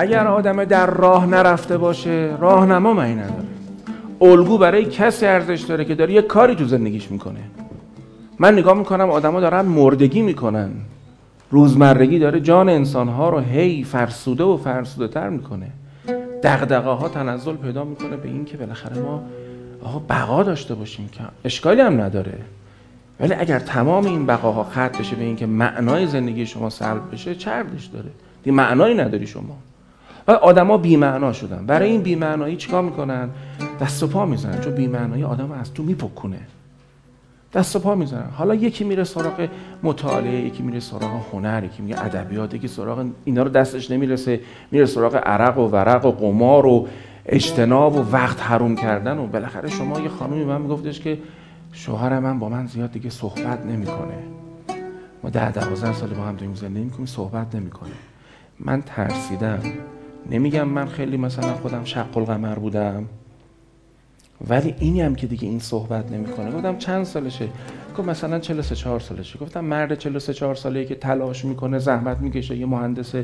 اگر آدم در راه نرفته باشه راهنما معنی نداره. الگو برای کسی ارزش داره که داره یه کاری تو زندگیش می‌کنه. من نگاه می‌کنم آدما دارن مردگی می‌کنن. روزمرگی داره جان انسانها رو هی فرسوده و فرسوده تر می‌کنه. دغدغه ها تنزل پیدا می‌کنه به این که بالاخره ما آقا بقا داشته باشیم که اشکالی هم نداره. ولی اگر تمام این بقاها خط بشه به اینکه معنای زندگی شما سلب بشه چه داره؟ دی معنایی نداری شما. و آدما بی‌معنا شدن. برای این بی‌معنایی چیکار می‌کنن؟ دست و پا می‌زنن چون بی‌معنایی آدم از تو میپکونه. دست و پا می‌زنن. حالا یکی میره سراغ مطالعه یکی میره سراغ هنر یکی میگه ادبیات یکی سراغ اینا رو دستش نمی‌رسه. میره سراغ عرق و ورق و قمار و اجتناب و وقت حروم کردن و بالاخره شما یه خانمی من میگفتش که شوهر من با من زیاد دیگه صحبت نمی‌کنه. ما ده دوازده سال با هم داریم زندگی می‌کنیم صحبت نمی‌کنه. من ترسیدم. نمیگم من خیلی مثلا خودم شق القمر بودم ولی اینی هم که دیگه این صحبت نمی‌کنه. گفتم چند سالشه؟ گفت مثلا 43 4 سالشه. گفتم مرد 43 4 ساله که تلاش می‌کنه زحمت می‌کشه یه مهندس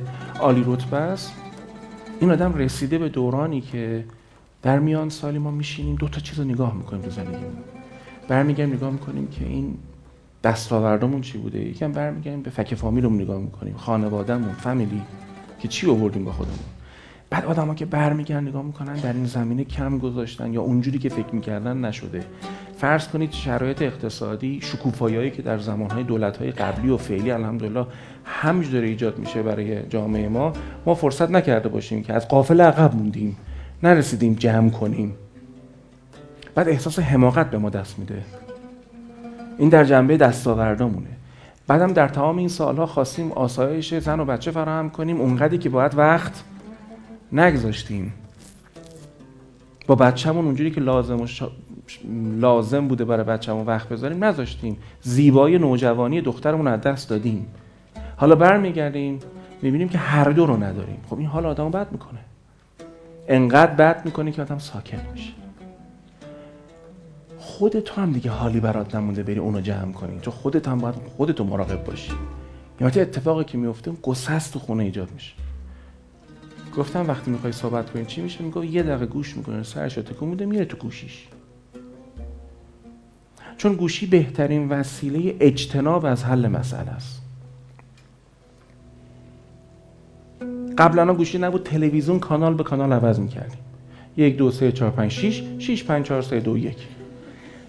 عالی رتبه است. این آدم رسیده به دورانی که در میان سالی ما میشینیم دو تا چیز رو نگاه می‌کنیم تو زندگیمون. برمیگردیم نگاه می‌کنیم که این دستاوردمون چی بوده؟ یکم برمیگردیم به فک فامیلمون نگاه می‌کنیم خانوادهمون فامیلی که چی آوردیم با خودمون؟ بعد آدما که برمیگردن نگاه می‌کنن در این زمینه کم گذاشتن یا اونجوری که فکر می‌کردن نشده. فرض کنید شرایط اقتصادی شکوفاییایی که در زمانهای دولتهای قبلی و فعلی الحمدلله همش داره ایجاد میشه برای جامعه ما. ما فرصت نکرده باشیم که از قافل عقب موندیم نرسیدیم جمع کنیم. بعد احساس حماقت به ما دست میده. این در جنبه دستاوردامونه. بعدم در تمام این سالها خواستیم آسایش زن و بچه فراهم کنیم. اونقدری که باید وقت نگذاشتیم. با بچه‌مون اونجوری که لازم لازم بوده برای بچه‌مون وقت بذاریم نذاشتیم. زیبایی نوجوانی دخترمون از دست دادیم. حالا برمیگردیم می‌بینیم که هر دو رو نداریم. خب این حال آدم بد می‌کنه. انقدر بد می‌کنه که آدم ساکت میشه. خودت تو هم دیگه حالی برات نمونده بری اونو جمع کنی. چون خودت هم باید خودتو مراقب باشی. یا اتفاقی که میفته گسست تو خونه ایجاد میشه. گفتم وقتی می‌خوای صحبت کنی چی میشه؟ میگه یه دقیقه گوش می‌کنه سرش تکون میده میره تو گوشیش. چون گوشی بهترین وسیله اجتناب از حل مسئله است. قبلا گوشی نبود تلویزیون کانال به کانال عوض می‌کردیم. یک دو سه چهار پنج شیش شیش پنج چهار سه دو یک.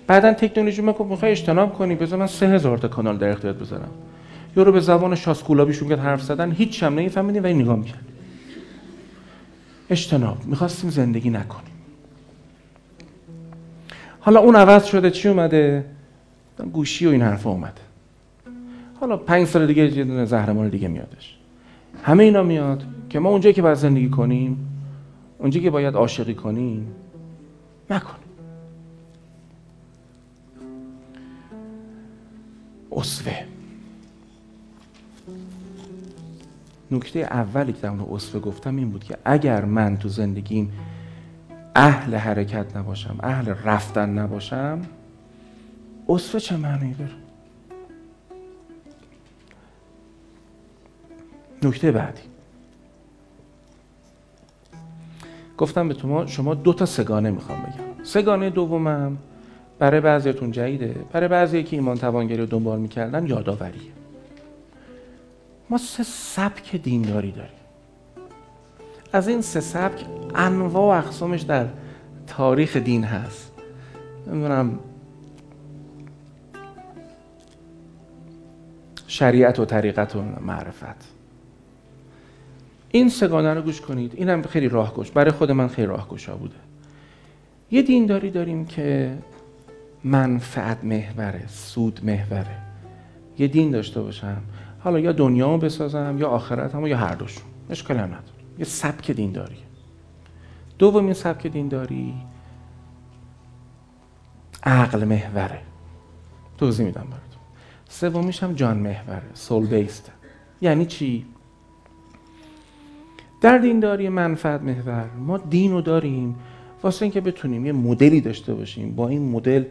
بعدا تکنولوژی ما گفت می‌خوای اجتناب کنی بذار من سه هزار تا کانال در اختیارت بذارم. یورو به زبان شاسکولابیشون که حرف زدن هیچ هم نمیفهمیدیم و این نگاه می‌کرد. اجتناب. می‌خواستیم زندگی نکنیم. حالا اون عوض شده چی اومده؟ گوشی و این حرفا اومده. حالا پنج سال دیگه یه دونه زهرمان دیگه میادش. همه اینا میاد که ما اونجایی که باید زندگی کنیم اونجایی که باید عاشقی کنیم نکنیم. اصوه نکته اولی که در اون اصفه گفتم این بود که اگر من تو زندگیم اهل حرکت نباشم اهل رفتن نباشم اصفه چه معنی داره؟ نکته بعدی. گفتم به تو شما دو تا سگانه می‌خوام بگم. سگانه دومم برای بعضیتون جدیده. برای بعضی که ایمان توانگری رو دنبال می‌کردن یادآوریه. ما سه سبک دینداری داریم. از این سه سبک انواع و اقسامش در تاریخ دین هست. نمی‌دونم. شریعت و طریقت و معرفت. این سگانه رو گوش کنید. این هم خیلی راهگوش. برای خود من خیلی راهگشا بوده. یه دینداری داریم که منفعت محوره سود محوره. یه دین داشته باشم. حالا یا دنیا بسازم یا آخرت هم یا هر دوشون. اشکال هم نداره. یه سبک دینداری دومین سبک دینداری عقل محوره. توضیح میدم براتون. سومیش هم جان محوره سول بیست یعنی چی؟ در دینداری منفعت محور. ما دین رو داریم. واسه اینکه بتونیم یه مدلی داشته باشیم. با این مدل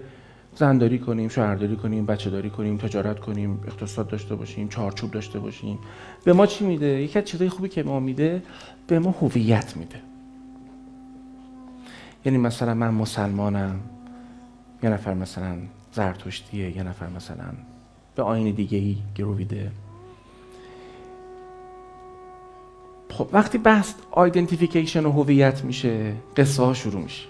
زنداری کنیم شهرداری کنیم بچه داری کنیم تجارت کنیم اقتصاد داشته باشیم چارچوب داشته باشیم. به ما چی میده؟ یکی از چیزای خوبی که ما میده به ما هویت میده. یعنی مثلا من مسلمانم یه نفر مثلا زرتشتیه یه نفر مثلا به آین دیگه ای گرویده خب وقتی بحث آیدنتیفیکیشن و هویت میشه قصه ها شروع میشه.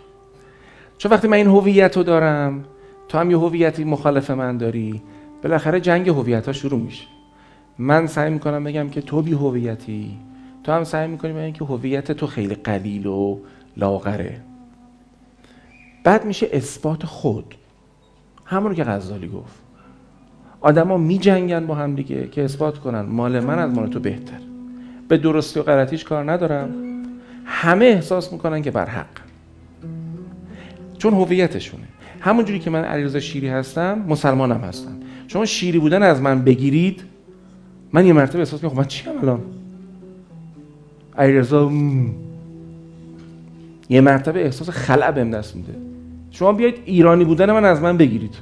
چون وقتی من این هویت رو دارم تو هم یه هویتی مخالف من داری؟ بالاخره جنگ هویت ها شروع میشه. من سعی می‌کنم بگم که تو بی هویتی. تو هم سعی می‌کنی بگم که هویت تو خیلی قلیل و لاغره. بعد میشه اثبات خود. همون که غزالی گفت. آدما می جنگن با هم دیگه که اثبات کنن. مال من از مال تو بهتر. به درستی و غلطیش کار ندارم. همه احساس می‌کنن که بر حق. چون هویتشونه. همونجوری که من علیرضا شیری هستم مسلمانم هستم. شما شیری بودن از من بگیرید من یه مرتبه احساس می‌کنم خب من چیم الان؟ علیرضا یه مرتبه احساس خلع بهم دست میده. شما بیاید ایرانی بودن من از من بگیرید.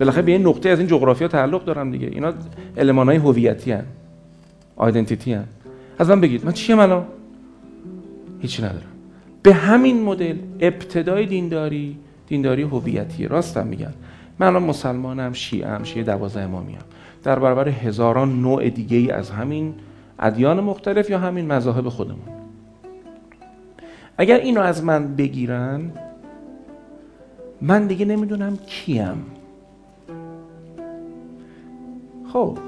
بالاخره به این نقطه از این جغرافیا تعلق دارم دیگه. اینا المانای هویتی ان آیدنتیتی ان از من بگید من چیم الان؟ هیچی ندارم. به همین مدل ابتدای دینداری دینداری هویتی راستم میگن. من الان مسلمانم ام شیعه دوازده امامی هم. در برابر هزاران نوع دیگه ای از همین ادیان مختلف یا همین مذاهب خودمون. اگر اینو از من بگیرن من دیگه نمی‌دونم کیم. خب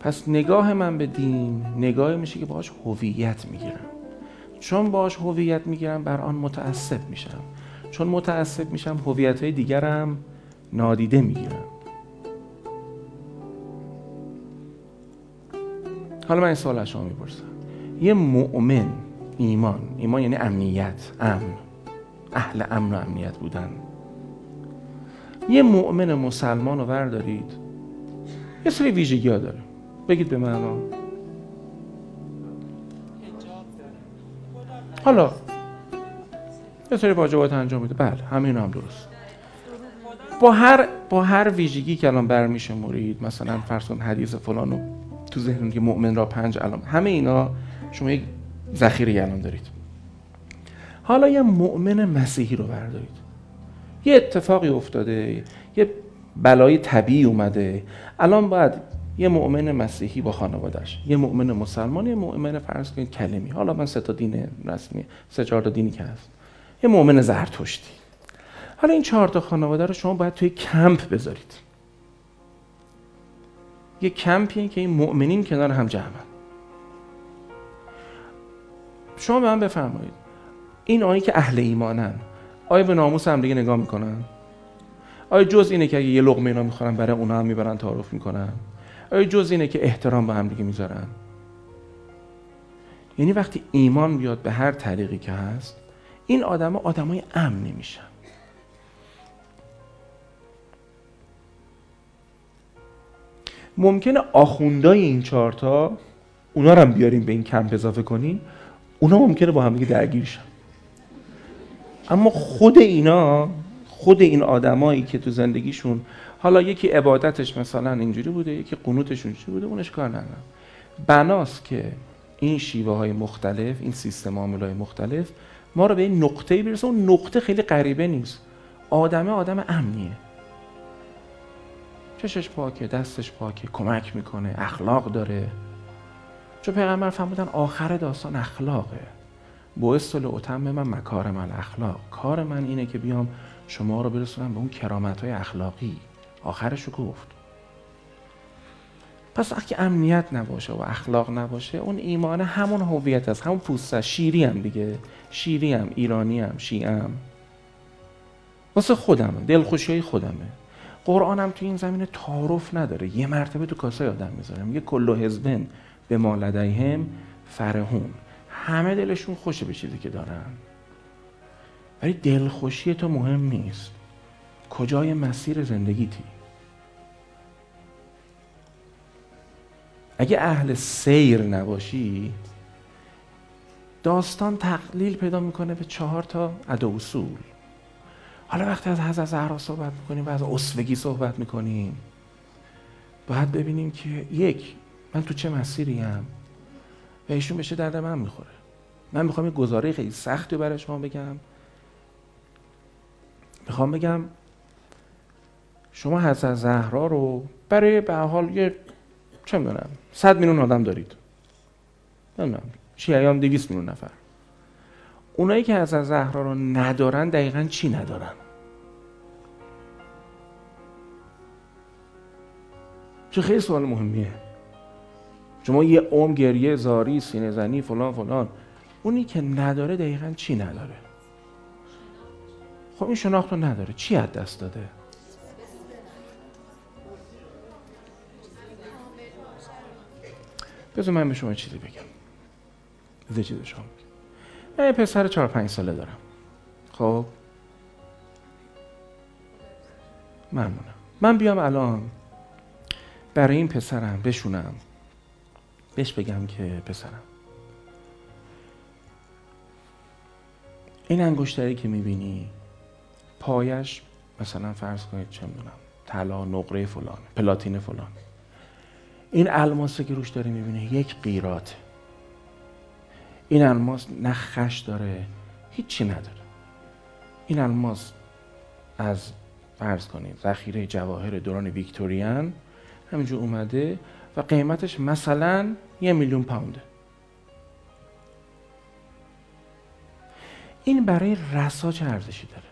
پس نگاه من به دین نگاه میشه که باهاش هویت می‌گیرم. چون باهاش هویت می‌گیرم بر آن متعصب میشم. چون متعصب میشم هویت های دیگرم نادیده می‌گیرم. حالا من این سوال از شما می‌پرسم. یه مؤمن ایمان ایمان یعنی امنیت امن اهل امن و امنیت بودن. یه مؤمن مسلمان رو بردارید یه سری ویژگی ها داره. بگید به من حالا یه سری واجبات انجام میده. بله همین هم درست. با هر با هر ویژگی که الان برمیشه مرید مثلا فرض کن حدیث فلانو تو ذهن که مؤمن را پنج علام همه اینا شما یک ذخیره الان دارید. حالا یه مؤمن مسیحی رو بردارید. یه اتفاقی افتاده یه بلای طبیعی اومده. الان باید یه مؤمن مسیحی با خانوادش یه مؤمن مسلمان یه مؤمن فرض کلمی. حالا من سه تا دین رسمی سه چهار تا دینی که هست. یه مؤمن زرتشتی. حالا این چهار تا خانواده رو شما باید توی کمپ بذارید. یه کمپی که این مؤمنین کنار هم جمعن. شما به من بفرمایید. این آیی که اهل ایمانن آیا به ناموس هم دیگه نگاه می‌کنن. آیا جز اینه که اگه یه لقمه اینا می‌خورن برای اونا هم می‌برن تعارف می‌کنن. آیا جز اینه که احترام به هم دیگه می‌ذارن. یعنی وقتی ایمان بیاد به هر طریقی که هست این آدم آدمای امنی میشن ممکنه آخوندای این چارتا اونا رو هم بیاریم به این کمپ اضافه کنیم اونا ممکنه با هم دیگه درگیر شن. اما خود اینا خود این آدمایی که تو زندگیشون حالا یکی عبادتش مثلا اینجوری بوده یکی قنوتش اینجوری بوده اونش کار ندارم بناست که این شیوه های مختلف این سیستم عامل های مختلف ما رو به این نقطه برسه. اون نقطه خیلی غریبه نیست. آدمه آدم امنیه. چشش پاکه دستش پاکه کمک می‌کنه اخلاق داره. چون پیغمبر فرمودن آخر داستان اخلاقه. بوست اتم من مکارم الاخلاق کار من اینه که بیام شما رو برسونم به اون کرامت های اخلاقی. آخرشو گفت. پس وقتی امنیت نباشه و اخلاق نباشه اون ایمان همون هویت است. همون پوست شیری هم دیگه. شیری هم ایرانی هم شیعم واسه خودم دلخوشی های خودمه قرآنم تو این زمینه تعارف نداره. یه مرتبه تو کاسه آدم می‌ذارم یه کلو حزبن به ما لدیهم فرهون همه دلشون خوشه به چیزی که دارن. ولی دلخوشی تو مهم نیست. کجای مسیر زندگیتی؟ اگه اهل سیر نباشی داستان تقلیل پیدا می‌کنه به چهار تا ادا اصول. حالا وقتی از حضرت زهرا صحبت می‌کنیم و از اصفگی صحبت می‌کنیم باید ببینیم که یک من تو چه مسیری هم و ایشون بشه درد من می‌خوره. من می‌خوام یه گزاره خیلی سختی برای شما بگم. می‌خوام بگم شما حضرت زهرا رو برای به حال یه چه می‌دونم صد میلیون آدم دارید. نمی‌دونم شیعیان دویست میلیون نفر. اونایی که از زهرا رو ندارن دقیقا چی ندارن؟ چه خیلی سوال مهمیه. شما یه اوم گریه زاری سینه زنی فلان فلان. اونی که نداره دقیقا چی نداره؟ خب این شناخت رو نداره. چی از دست داده؟ بذار من به شما چیزی بگم. بذار چیزی شما بگم. من پسر چهار پنج ساله دارم. خب؟ ممنونم. من بیام الان برای این پسرم بشونم. بهش بگم که پسرم. این انگشتری که می‌بینی پایش مثلا فرض کنید چه می‌دونم طلا نقره فلان پلاتین فلان. این الماسه که روش داری می‌بینه یک قیراته این الماس نه خش داره هیچی نداره. این الماس از فرض کنید ذخیره جواهر دوران ویکتوریان همینجور اومده و قیمتش مثلا یه میلیون پاونده این برای رسا چه ارزشی داره.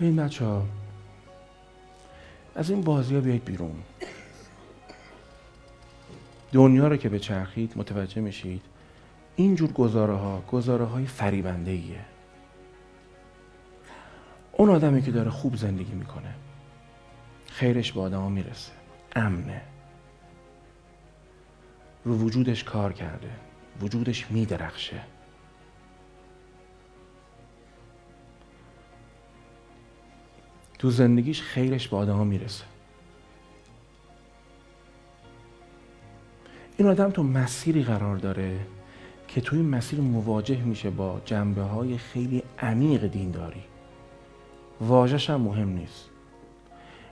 این بچه ها از این بازی ها بیاید بیرون. دنیا رو که به چرخید متوجه میشید. اینجور گزاره ها گزاره های فریبنده ایه اون آدمی که داره خوب زندگی می‌کنه خیرش به آدم ها می‌رسه. امنه. رو وجودش کار کرده. وجودش میدرخشه. تو زندگیش خیرش به آدم ها می‌رسه. این آدم تو مسیری قرار داره که توی مسیر مواجه میشه با جنبه های خیلی عمیق دینداری. واژش هم مهم نیست.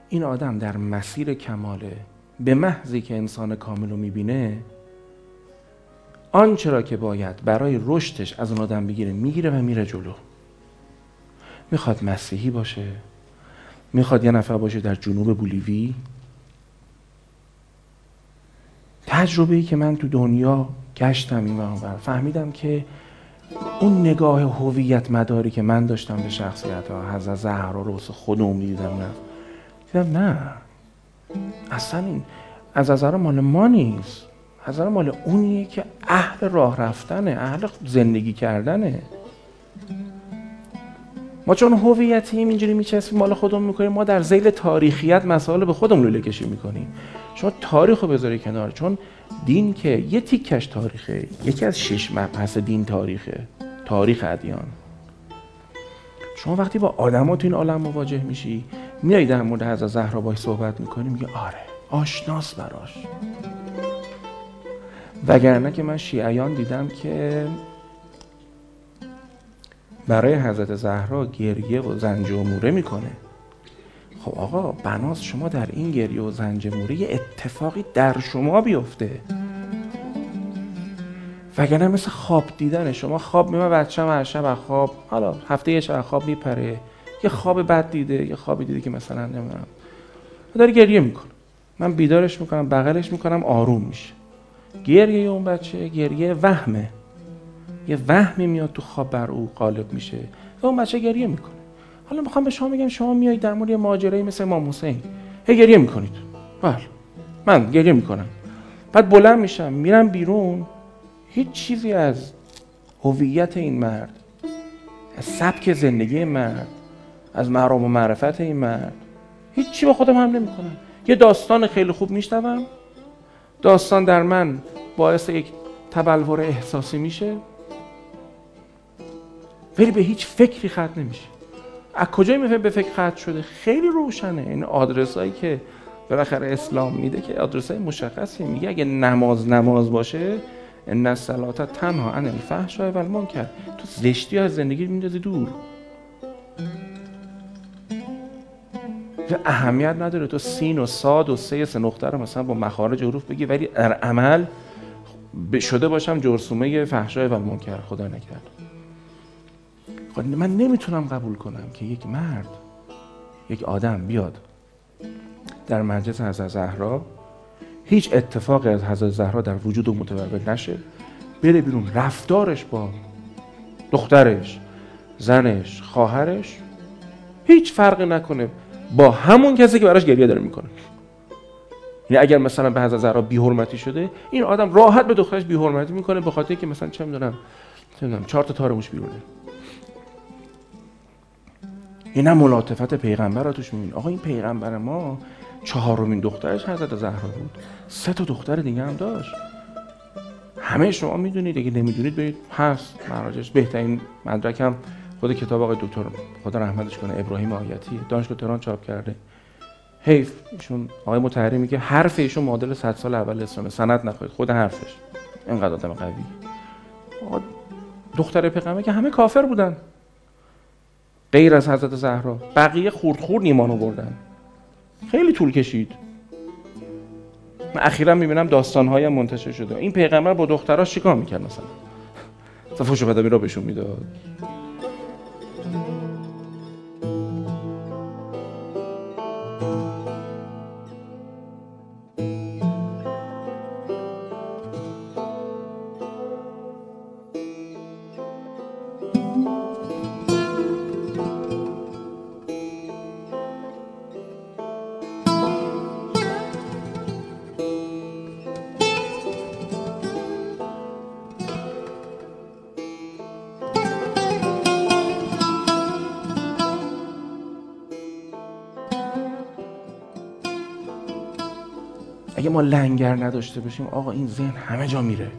این آدم در مسیر کماله به محضی که انسان کامل رو می‌بینه آنچه را که باید برای رشدش از اون آدم بگیره می‌گیره و میره جلو. می‌خواد مسیحی باشه. می‌خواد یه نفر باشه در جنوب بولیوی؟ تجربه ای که من تو دنیا گشتم این و فهمیدم که اون نگاه هویت مداری که من داشتم به شخصیت ها حضرت زهرا رو خودم دیدم نه. دیدم نه. اصلا این از نظر مال ما نیست. از مال اونیه که اهل راه رفتنه اهل زندگی کردنه. ما چون هویتیم اینجوری میچسبیم مال خودمون می‌کنیم ما در زیل تاریخیت مسائل به خودمون لوله کشی می‌کنیم. شما تاریخ رو بذاری کنار. چون دین که یه تیکش تاریخه یکی از شش مبحث دین تاریخه. تاریخ ادیان. شما وقتی با آدما تو این عالم مواجه میشی میای در مورد حضرت زهرا باش صحبت می‌کنی میگه آره آشناس براش. وگرنه که من شیعیان دیدم که برای حضرت زهرا گریه و زنج و موره می‌کنه. خب آقا بناس شما در این گریه و زنج موره یه اتفاقی در شما بیفته. وگرنه مثل خواب دیدن شما خواب میمه بچه هر شب خواب حالا هفته یه شب خواب میپره. یه خواب بد دیده یه خوابی دیده که مثلا نمی‌دونم. داره گریه می‌کنه. من بیدارش می‌کنم بغلش می‌کنم آروم میشه. گریه اون بچه گریه وهمه. یه وهمی میاد تو خواب بر او غالب میشه و اون بچه گریه می‌کنه. حالا می‌خوام به شما بگم شما میایید در مورد ماجرایی مثل امام حسین. هی گریه می‌کنید. بله. من گریه می‌کنم. بعد بلند میشم میرم بیرون. هیچ چیزی از هویت این مرد از سبک زندگی مرد از محرام و معرفت این مرد هیچی با خودم هم نمی‌کنم. یه داستان خیلی خوب میشنوم. داستان در من باعث یک تبلور احساسی میشه. ولی به هیچ فکری ختم نمیشه. از کجای میفهم به فکر ختم شده؟ خیلی روشنه. این آدرس هایی که بالاخره اسلام میده که آدرس های مشخصی. میگه اگه نماز نماز باشه ان الصلاه تنها عن الفحشاء و المنکر. تو زشتی از زندگی میندازی دور. اهمیت نداره. تو سین و ساد و سه سه نقطه رو مثلا با مخارج حروف بگی ولی در عمل شده باشم جرسومه فحشای و منکر خدا نکرد من نمی‌تونم قبول کنم که یک مرد یک آدم بیاد در مجلس حضرت زهرا هیچ اتفاقی از حضرت زهرا در وجود و متولد نشه بره بیرون رفتارش با دخترش زنش خواهرش هیچ فرقی نکنه با همون کسی که براش گریه داره می‌کنه. یعنی اگر مثلا به حضرت زهرا بی‌حرمتی شده این آدم راحت به دخترش بی‌حرمتی می‌کنه به خاطر که مثلا چه می‌دونم چه می‌دونم چهار تا تار موش بیرونه. این هم ملاطفت پیغمبر رو توش می‌بینی. آقا این پیغمبر ما چهارمین دخترش حضرت زهرا بود. سه تا دختر دیگه هم داشت. همه شما می‌دونید اگه نمی‌دونید برید. هست. مراجعش بهترین مدرک هم خود کتاب آقای دکتر خدا رحمتش کنه ابراهیم آیتی. دانشگاه تهران چاپ کرده. حیف. ایشون آقای مطهری میگه حرف ایشون معادل 100 سال اول اسلامه. سند نخواهید. خود حرفش. اینقدر آدم قوی دختر پیغمبر که همه کافر بودن. غیر از حضرت زهرا. بقیه خورد خورد ایمان آوردن. خیلی طول کشید. من اخیرا می‌بینم داستانهای منتشر شده. این پیغمبر با دختراش چیکار می‌کرد مثلا؟ فوش بدمی را بهشون می‌داد. ما لنگر نداشته باشیم. آقا این ذهن همه جا میره.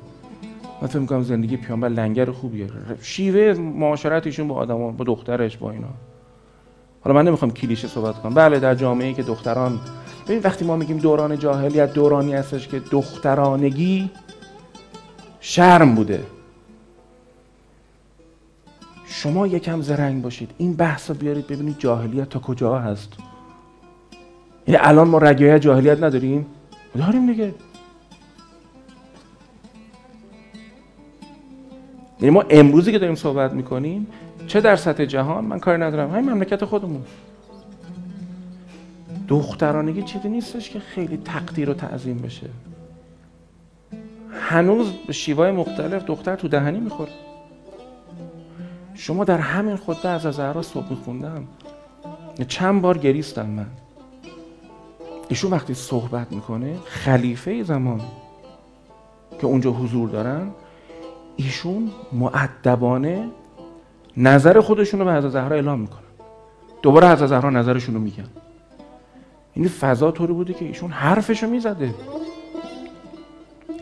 من فکر می‌کنم زندگی پیامبر لنگر خوبیه شیوه معاشرت ایشون با آدما با دخترش با اینا. حالا من نمی‌خوام کلیشه صحبت کنم. بله در جامعه که دختران ببین وقتی ما میگیم دوران جاهلیت دورانی هستش که دخترانگی شرم بوده. شما یکم زرنگ باشید. این بحث رو بیارید ببینید جاهلیت تا کجا هست. یعنی الان ما رگایه جاهلیت نداریم؟ داریم دیگه. یعنی ما امروزی که داریم صحبت می‌کنیم چه در سطح جهان؟ من کاری ندارم. همین مملکت خودمون. دخترانگی چیزی نیستش که خیلی تقدیر و تعظیم بشه. هنوز به شیوای مختلف دختر تو دهنی می‌خوره. شما در همین خودده از زهرا صبح میخوندم. چند بار گریستم من. ایشون وقتی صحبت می‌کنه خلیفه زمان که اونجا حضور دارن ایشون معدبانه نظر خودشون رو به حضرت زهرا اعلام می‌کنن. دوباره حضرت زهرا نظرشون رو میگن. این فضا طوری بوده که ایشون حرفشو می‌زده.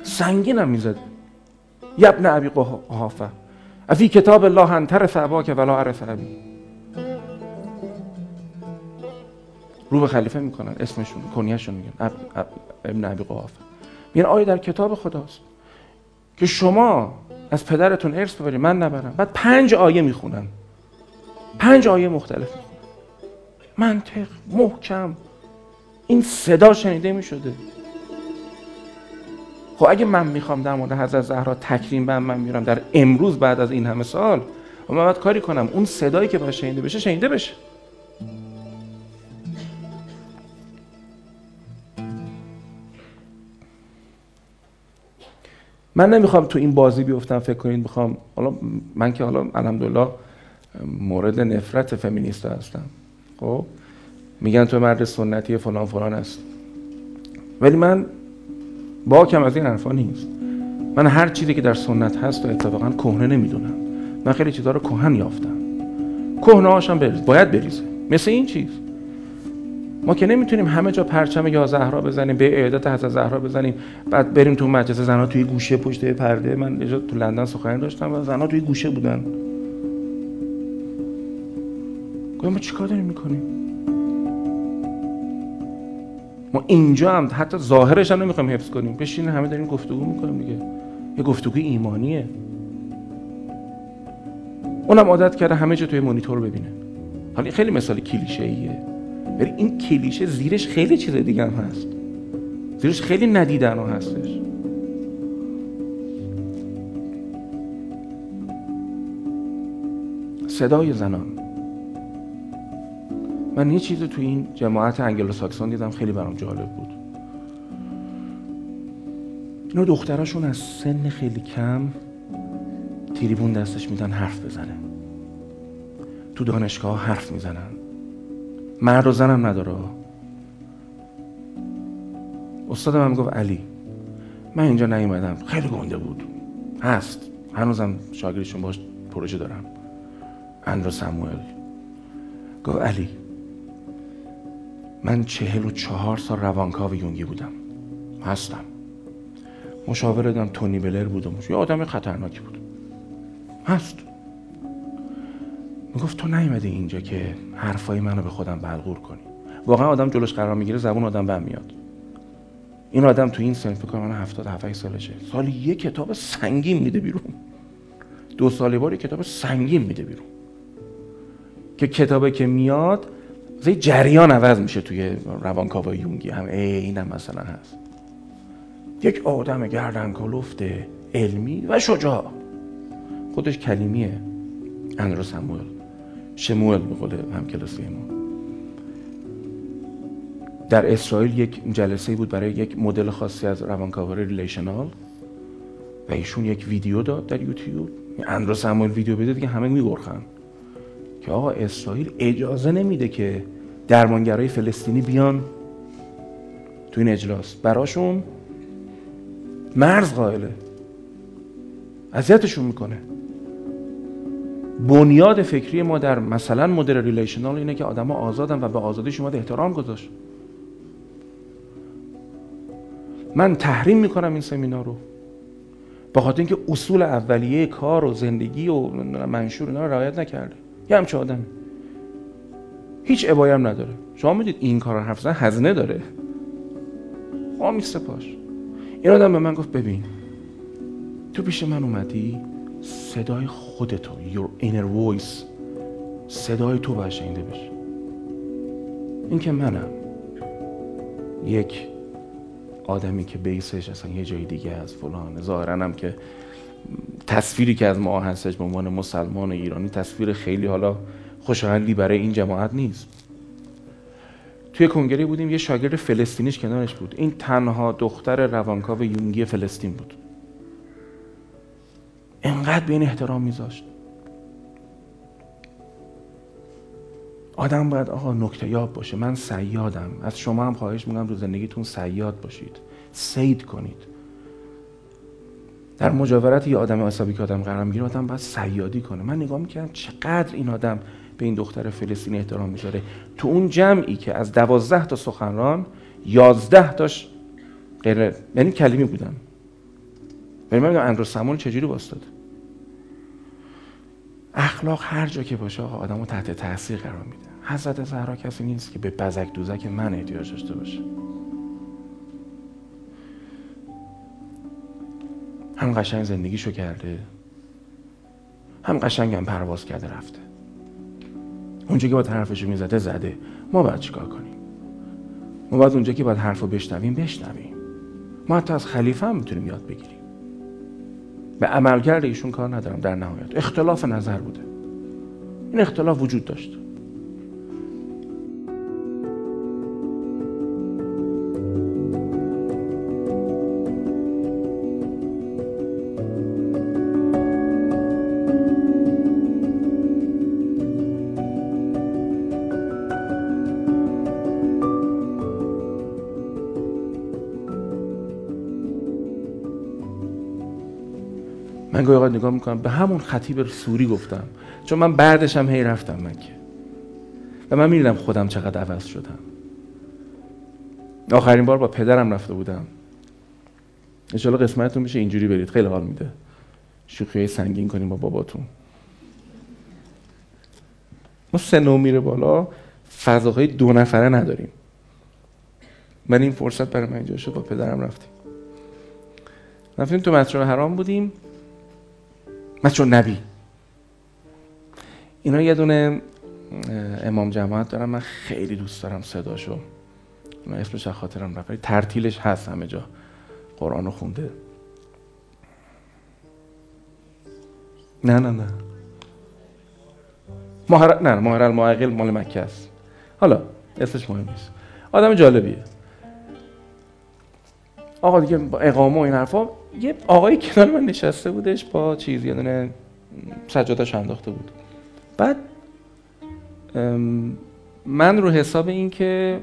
سنگین هم می‌زده. یبن ابی قحافه. افی کتاب الله انتر که ولا عرف ابی. رو به خلیفه می‌کنن اسمشون کنیهشون میگن اب، اب، ابن ابی قحافه میگن آیه در کتاب خداست که شما از پدرتون ارث ببرید؟ من نبرم. بعد پنج آیه می‌خونن. پنج آیه مختلف می‌خونن. منطق محکم. این صدا شنیده می‌شده. خب اگه من می‌خوام در مورد حضرت زهرا تکریم به من میرم در امروز بعد از این همه سال و من باید کاری کنم. اون صدایی که باید شنیده بشه شنیده بشه. من نمی‌خوام تو این بازی بیفتم فکر کنید می‌خوام. حالا من که حالا الحمدلله مورد نفرت فمینیست هستم. خب؟ میگن تو مرد سنتی فلان فلان است ولی من با کم از این حرفا نیست. من هر چیزی که در سنت هست و اتفاقا کهنه نمی‌دونم. من خیلی چیزها رو کهن یافتم. کهنه هاشم بریز باید بریزه. مثل این چیز. ما که نمی‌تونیم همه جا پرچم یا زهرا بزنیم به اعداد حضرت زهرا بزنیم بعد بریم تو مجلس زنها توی گوشه پشت پرده. من تو لندن سخنرانی داشتم و زنها توی گوشه بودن. گفتم ما چیکار داریم می‌کنیم؟ ما اینجا هم حتی ظاهرش هم نمی‌خوایم حفظ کنیم. بشین همه داریم گفتگو می‌کنیم دیگه. یه گفتگوی ایمانیه. اونم عادت کرده همه جا توی مونیتور ببینه. حالا خیلی مثال کلیشه ایه ولی این کلیشه زیرش خیلی چیز دیگه هم هست. زیرش خیلی ندیدن هستش. صدای زنان. من یه چیز تو این جماعت انگلو ساکسون دیدم خیلی برام جالب بود. اینا دختراشون از سن خیلی کم تریبون دستش میدن حرف بزنه. تو دانشگاه حرف می‌زنن. مرد و زنم نداره. استادم هم گفت علی من اینجا نیومدم خیلی گنده بود. هست. هنوزم شاگردشون باش پروژه دارم. اندرو ساموئل. گفت علی من چهل و چهار سال روانکاو یونگی بودم. هستم. مشاور دادم تونی بلر بودم. یه آدم خطرناکی بود. هست. می‌گفت تو نیومدی اینجا که حرفای منو به خودم بلغور کنی. واقعا آدم جلوش قرار می‌گیره زبون آدم بهم میاد این آدم تو این سن فکر من 77 سالشه سال یه کتاب سنگین میده بیرون. دو سال باری کتاب سنگین میده بیرون. که کتابی که میاد زی جریان عوض میشه توی روانکاوای یونگی. هم اینم مثلا هست. یک آدم گردن کلفت علمی و شجاع. خودش کلیمیه اندرو ساموئل. شموئل به قول هم کلاسی ما. در اسرائیل یک جلسه بود برای یک مدل خاصی از روانکاوی ریلیشنال و ایشون یک ویدیو داد در یوتیوب. اندرو ساموئل ویدیو بده دیگه همه میگرخن. که آقا اسرائیل اجازه نمیده که درمانگرای فلسطینی بیان تو این اجلاس. براشون مرز قائله. اذیتشون می‌کنه. بنیاد فکری ما در مثلا مدل ریلیشنال اینه که آدم آزادن و به آزادی شما احترام گذاشت. من تحریم می‌کنم این سمینار رو. با خاطر اینکه اصول اولیه کار و زندگی و منشور اینا رو رعایت نکرده. یه همچه آدم. هیچ ابایی هم نداره. شما می‌دید این کار رو حرف هزینه داره. میسته پاش این آدم به من گفت ببین تو پیش من اومدی صدای خودتو your inner voice صدای تو باید شنیده بشه. این که منم یک آدمی که بیسش اصلا یه جای دیگه از فلان ظاهرا که تصویری که از ما هستش به عنوان مسلمان ایرانی تصویر خیلی حالا خوشایندی برای این جماعت نیست. توی کنگره بودیم یه شاگرد فلسطینیش کنارش بود. این تنها دختر روانکاو یونگی فلسطین بود. انقدر به این احترام میذاشت. آدم باید آقا نکته یاب باشه. من سیادم. از شما هم خواهش می‌کنم رو زندگیتون سیاد باشید. سید کنید. در مجاورت یه آدم عصبی که آدم قرار می‌گیره آدم باید سیادی کنه. من نگاه می‌کردم چقدر این آدم به این دختر فلسطینی احترام می‌ذاره. تو اون جمعی که از دوازده تا سخنران یازده تاش غیر یعنی کلیمی بودن. ولی من اندرو سمون چجوری باستاد اخلاق هر جا که باشه آقا آدمو تحت تاثیر قرار میده. حضرت زهرا کسی نیست که به بزک دوزک من احتیاج داشته باشه. هم قشنگ زندگیشو کرده هم قشنگ هم پرواز کرده رفته. اونجا که باید حرفشو می‌زده زده. ما باید چیکار کنیم؟ ما باید اونجا که باید حرفو بشنویم بشنویم. ما حتی از خلیفه هم می‌تونیم یاد بگیریم. به عملکرد ایشون کار ندارم در نهایت. اختلاف نظر بوده. این اختلاف وجود داشت. گاهی اوقات نگاه می‌کنم. به همون خطیب سوری گفتم. چون من بعدش هم هی رفتم مکه. و من می‌دیدم خودم چقدر عوض شدم. آخرین بار با پدرم رفته بودم. انشالله قسمتتون میشه اینجوری برید. خیلی حال میده. شوخی سنگین کنیم با باباتون. ما سه میره بالا. فضاهای دو نفره نداریم. من این فرصت برای من اینجا شد با پدرم رفتیم. رفتیم تو مسجد حرام بودیم. مسجد نبی. اینا یه دونه امام جماعت دارم من خیلی دوست دارم صداشو. من اسمش از خاطرم رفت ترتیلش هست همه جا. قرآن رو خونده. نه نه نه. مهر... نه ماهر المعقل مال مکه است. حالا اسمش مهم نیست. آدم جالبیه. آقا دیگه اقامه و این حرفا یه آقای کنار من نشسته بودش با چیز یه دونه سجادش انداخته بود. بعد من رو حساب این که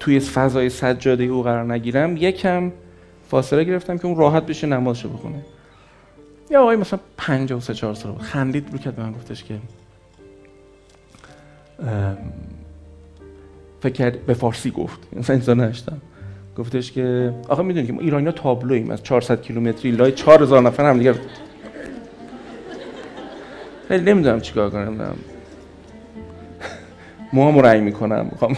توی فضای سجاده او قرار نگیرم یکم فاصله گرفتم که اون راحت بشه نمازشو بخونه. یا آقای مثلا پنج و سه چهار سال بود. خندید رو کرد به من گفتش که فکر به فارسی گفت. مثلا انسان نشتم گفتش که آخه می‌دونی که ما ایرانی ها تابلویم از 400 کیلومتری لای 4000 نفر هم دیگه. خیلی نمی‌دونم چیکار کنم. موهامو رنگ می‌کنم می‌خوام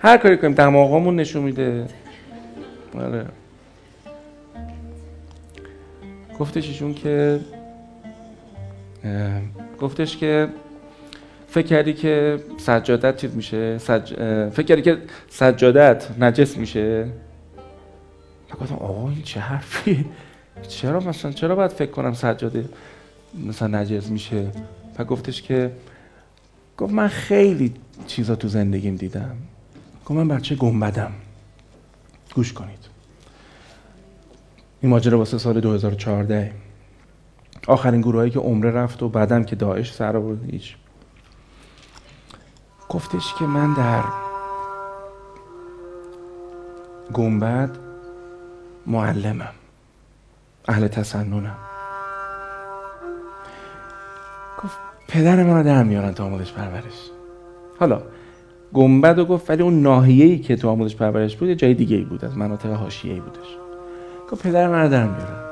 هر کاری کنیم. دماغامون نشون میده. آره گفتش ایشون که گفتش که فکر کردی که سجادت چیز میشه؟ سج... فکر کردی که سجادت نجس میشه؟ گفتم آقا این چه حرفی چرا مثلا چرا باید فکر کنم سجاده مثلا نجس میشه؟ و گفتش که گفت من خیلی چیزا تو زندگیم دیدم. گفت من بچه گنبدم؟ گوش کنید. این ماجرا واسه سال 2014 آخرین گروهایی که عمره رفت و بعدم که داعش سر آورد هیچ. گفتش که من در گنبد معلمم اهل تسننم. گفت پدر من رو در میارن تو آموزش پرورش. حالا گنبد رو گفت ولی اون ناحیه‌ای که تو آموزش پرورش بود یه جای دیگه ای بود از مناطق حاشیه‌ای بودش. گفت پدر من رو در میارن.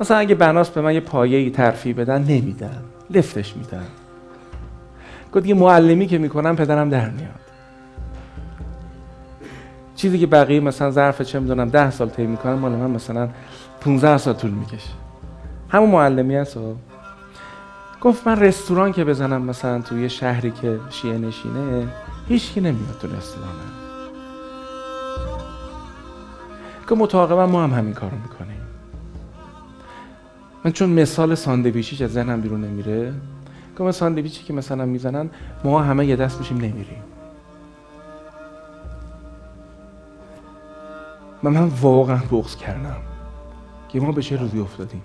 مثلا اگه بناس به من یه پایه ترفی بدن نمیدن. لفتش میدن. گفت یه معلمی که می‌کنم پدرم در میاد. چیزی که بقیه مثلا ظرف چه می‌دونم ده سال طی می‌کنن مال من مثلا 15 سال طول می‌کشه. همون معلمی هست گفت من رستوران که بزنم مثلا توی شهری که شیعه نشینه هیچکی نمیاد تو رستورانم که متعاقبا ما هم همین کارو می‌کنیم. من چون مثال ساندویچیش از ذهنم بیرون نمیره که ساندویچی که مثلا می‌زنن ما همه یه دست میشیم نمیریم. و من واقعا بغض کردم که ما به چه روزی افتادیم.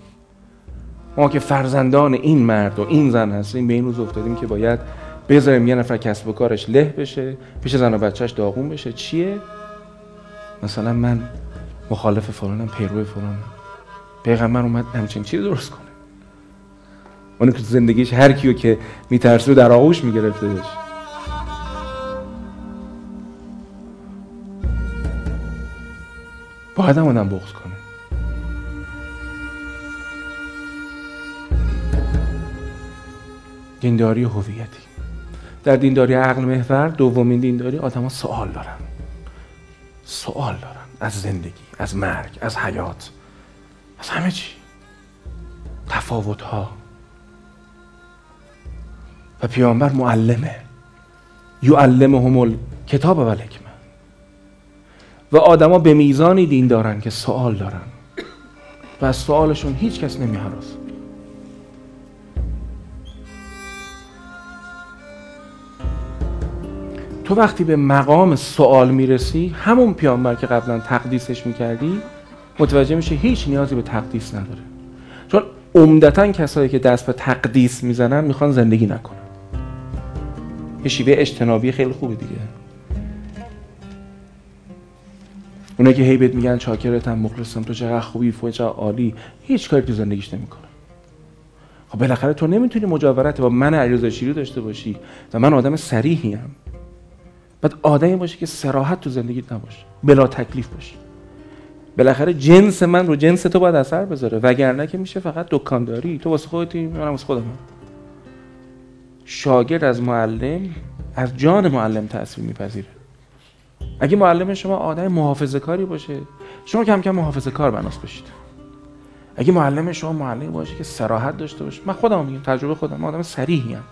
ما که فرزندان این مرد و این زن هستیم به این روز افتادیم که باید بذاریم یه نفر کسب و کارش له بشه پیش زن و بچهش داغون بشه. چیه؟ مثلا من مخالف فلانم پیرو فلانم. پیغمبر اومد همچین چیز درست کنه. اون که زندگیش هر کیو که میترسه در آغوش میگرفتهش باید هم آدم بغض کنه. دینداری هویتی. در دینداری عقل محور دومین دینداری آدما سوال دارن. سوال دارن. از زندگی از مرگ از حیات. از همه چی. تفاوت ها و پیامبر معلمه. یعلمهم کتاب و الحکمه و آدما به میزانی دین دارن که سوال دارن. و از سوالشون هیچ کس نمیهراز تو وقتی به مقام سوال می‌رسی همون پیامبر که قبلا تقدیسش می‌کردی متوجه میشه هیچ نیازی به تقدیس نداره. چون عمدتا کسایی که دست به تقدیس می‌زنن می‌خوان زندگی نکنن. یه شیوه اجتنابی خیلی خوبه دیگه. اونایی که هی بهت میگن چاکرتم مخلصم تو چقدر خوبی فوق چقدر عالی هیچ کاری تو زندگیش نمی‌کنه خب بالاخره تو نمی‌تونی مجاورت با من علیرضا شیری داشته باشی و من آدم سریحیم بعد آدمی باشه که سراحت تو زندگیت نباشه بلا تکلیف باشه بالاخره جنس من رو جنس تو باید اثر بذاره وگرنه که میشه فقط دکانداری. تو واسه خودتی منم واسه خودم. شاگرد از معلم از جان معلم تاثیر میپذیره. اگه معلم شما آدم محافظه کاری باشه شما کم کم محافظه کار بناس بشید. اگه معلم شما معلم باشه که سراحت داشته باشه من خودم میگم تجربه خودم من آدم سریحی ام.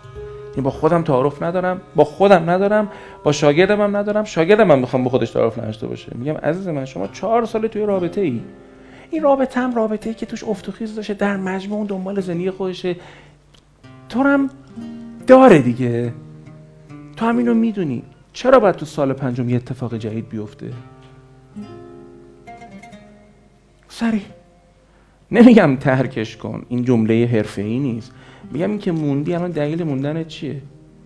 یعنی با خودم تعارف ندارم با خودم ندارم با شاگردم هم ندارم شاگردم من می‌خوام با خودش تعارف نداشته باشه. میگم عزیز من شما چهار سال توی رابطه ای این رابطه هم رابطه ای که توش افت و خیز داشته در مجموع دنبال زندگی خودشه. تو هم داره دیگه. تو هم اینو می‌دونی. چرا باید تو سال پنجم یه اتفاق جدید بیفته؟ سری. نمیگم ترکش کن. این جمله حرفه ای نیست. میگم این که موندی الان دلیل موندن چیه؟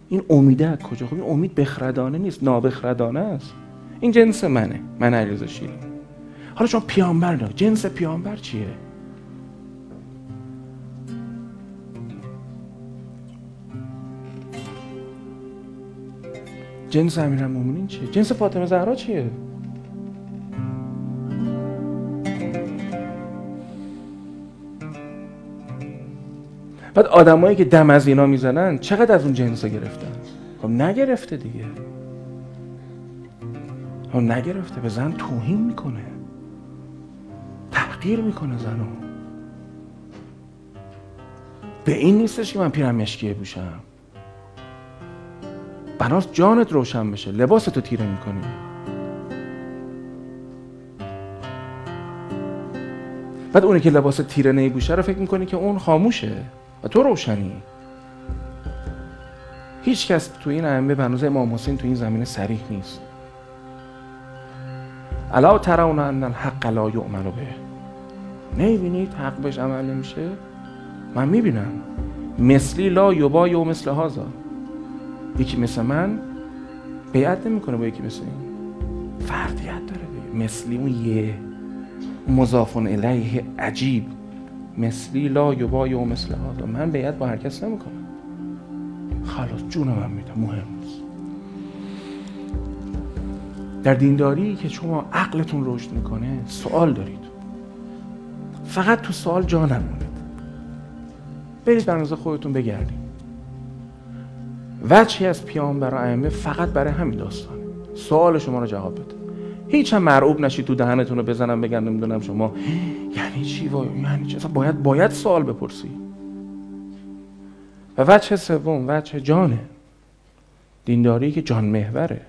این امیده کجا؟ خب این امید بخردانه نیست. نابخردانه است. این جنس منه. من علیرضا حالا شما پیامبر نه. جنس پیامبر چیه؟ جنس امیرالمومنین چیه؟ جنس فاطمه زهرا چیه؟ بعد آدمایی که دم از اینا می‌زنن چقدر از اون جنس گرفتن؟ خب نگرفته دیگه. خب نگرفته به زن توهین می‌کنه. تحقیر می‌کنه زنو. به این نیستش که من پیرم مشکیه بوشم بناس جانت روشن بشه. لباس تو تیره می‌کنی. بعد اونی که لباس تیره نیبوشه رو فکر می‌کنی که اون خاموشه و تو روشنی. هیچ کس تو این ائمه بنوز امام حسین تو این زمینه سریح نیست. الا ترون ان الحق لا یؤمن به. نمی‌بینید حق بهش عمل نمیشه؟ من می‌بینم. مثلی لا یبای و مثل هازا یکی مثل من بیعت نمی‌کنه با یکی مثل این. فردیت داره مثلی اون یه مضافون الیه عجیب. مثلی لا یبای و مثل هذا. من بیعت با هر کس نمی‌کنم. خلاص جون من میدم. مهم نیست. در دینداری که شما عقلتون رشد می‌کنه سوال دارید. فقط تو سوال جا نمونید. برید بر خودتون بگردید. وچی از پیام برای ائمه فقط برای همین داستانه. سوال شما رو جواب بده. هیچ هم مرعوب نشید تو دهنتون رو بزنم بگم نمی‌دونم شما. یعنی چی؟ وای یعنی چی؟ اصلا باید باید سوال بپرسی. و وجه سوم وجه جانه دینداری که جان محوره.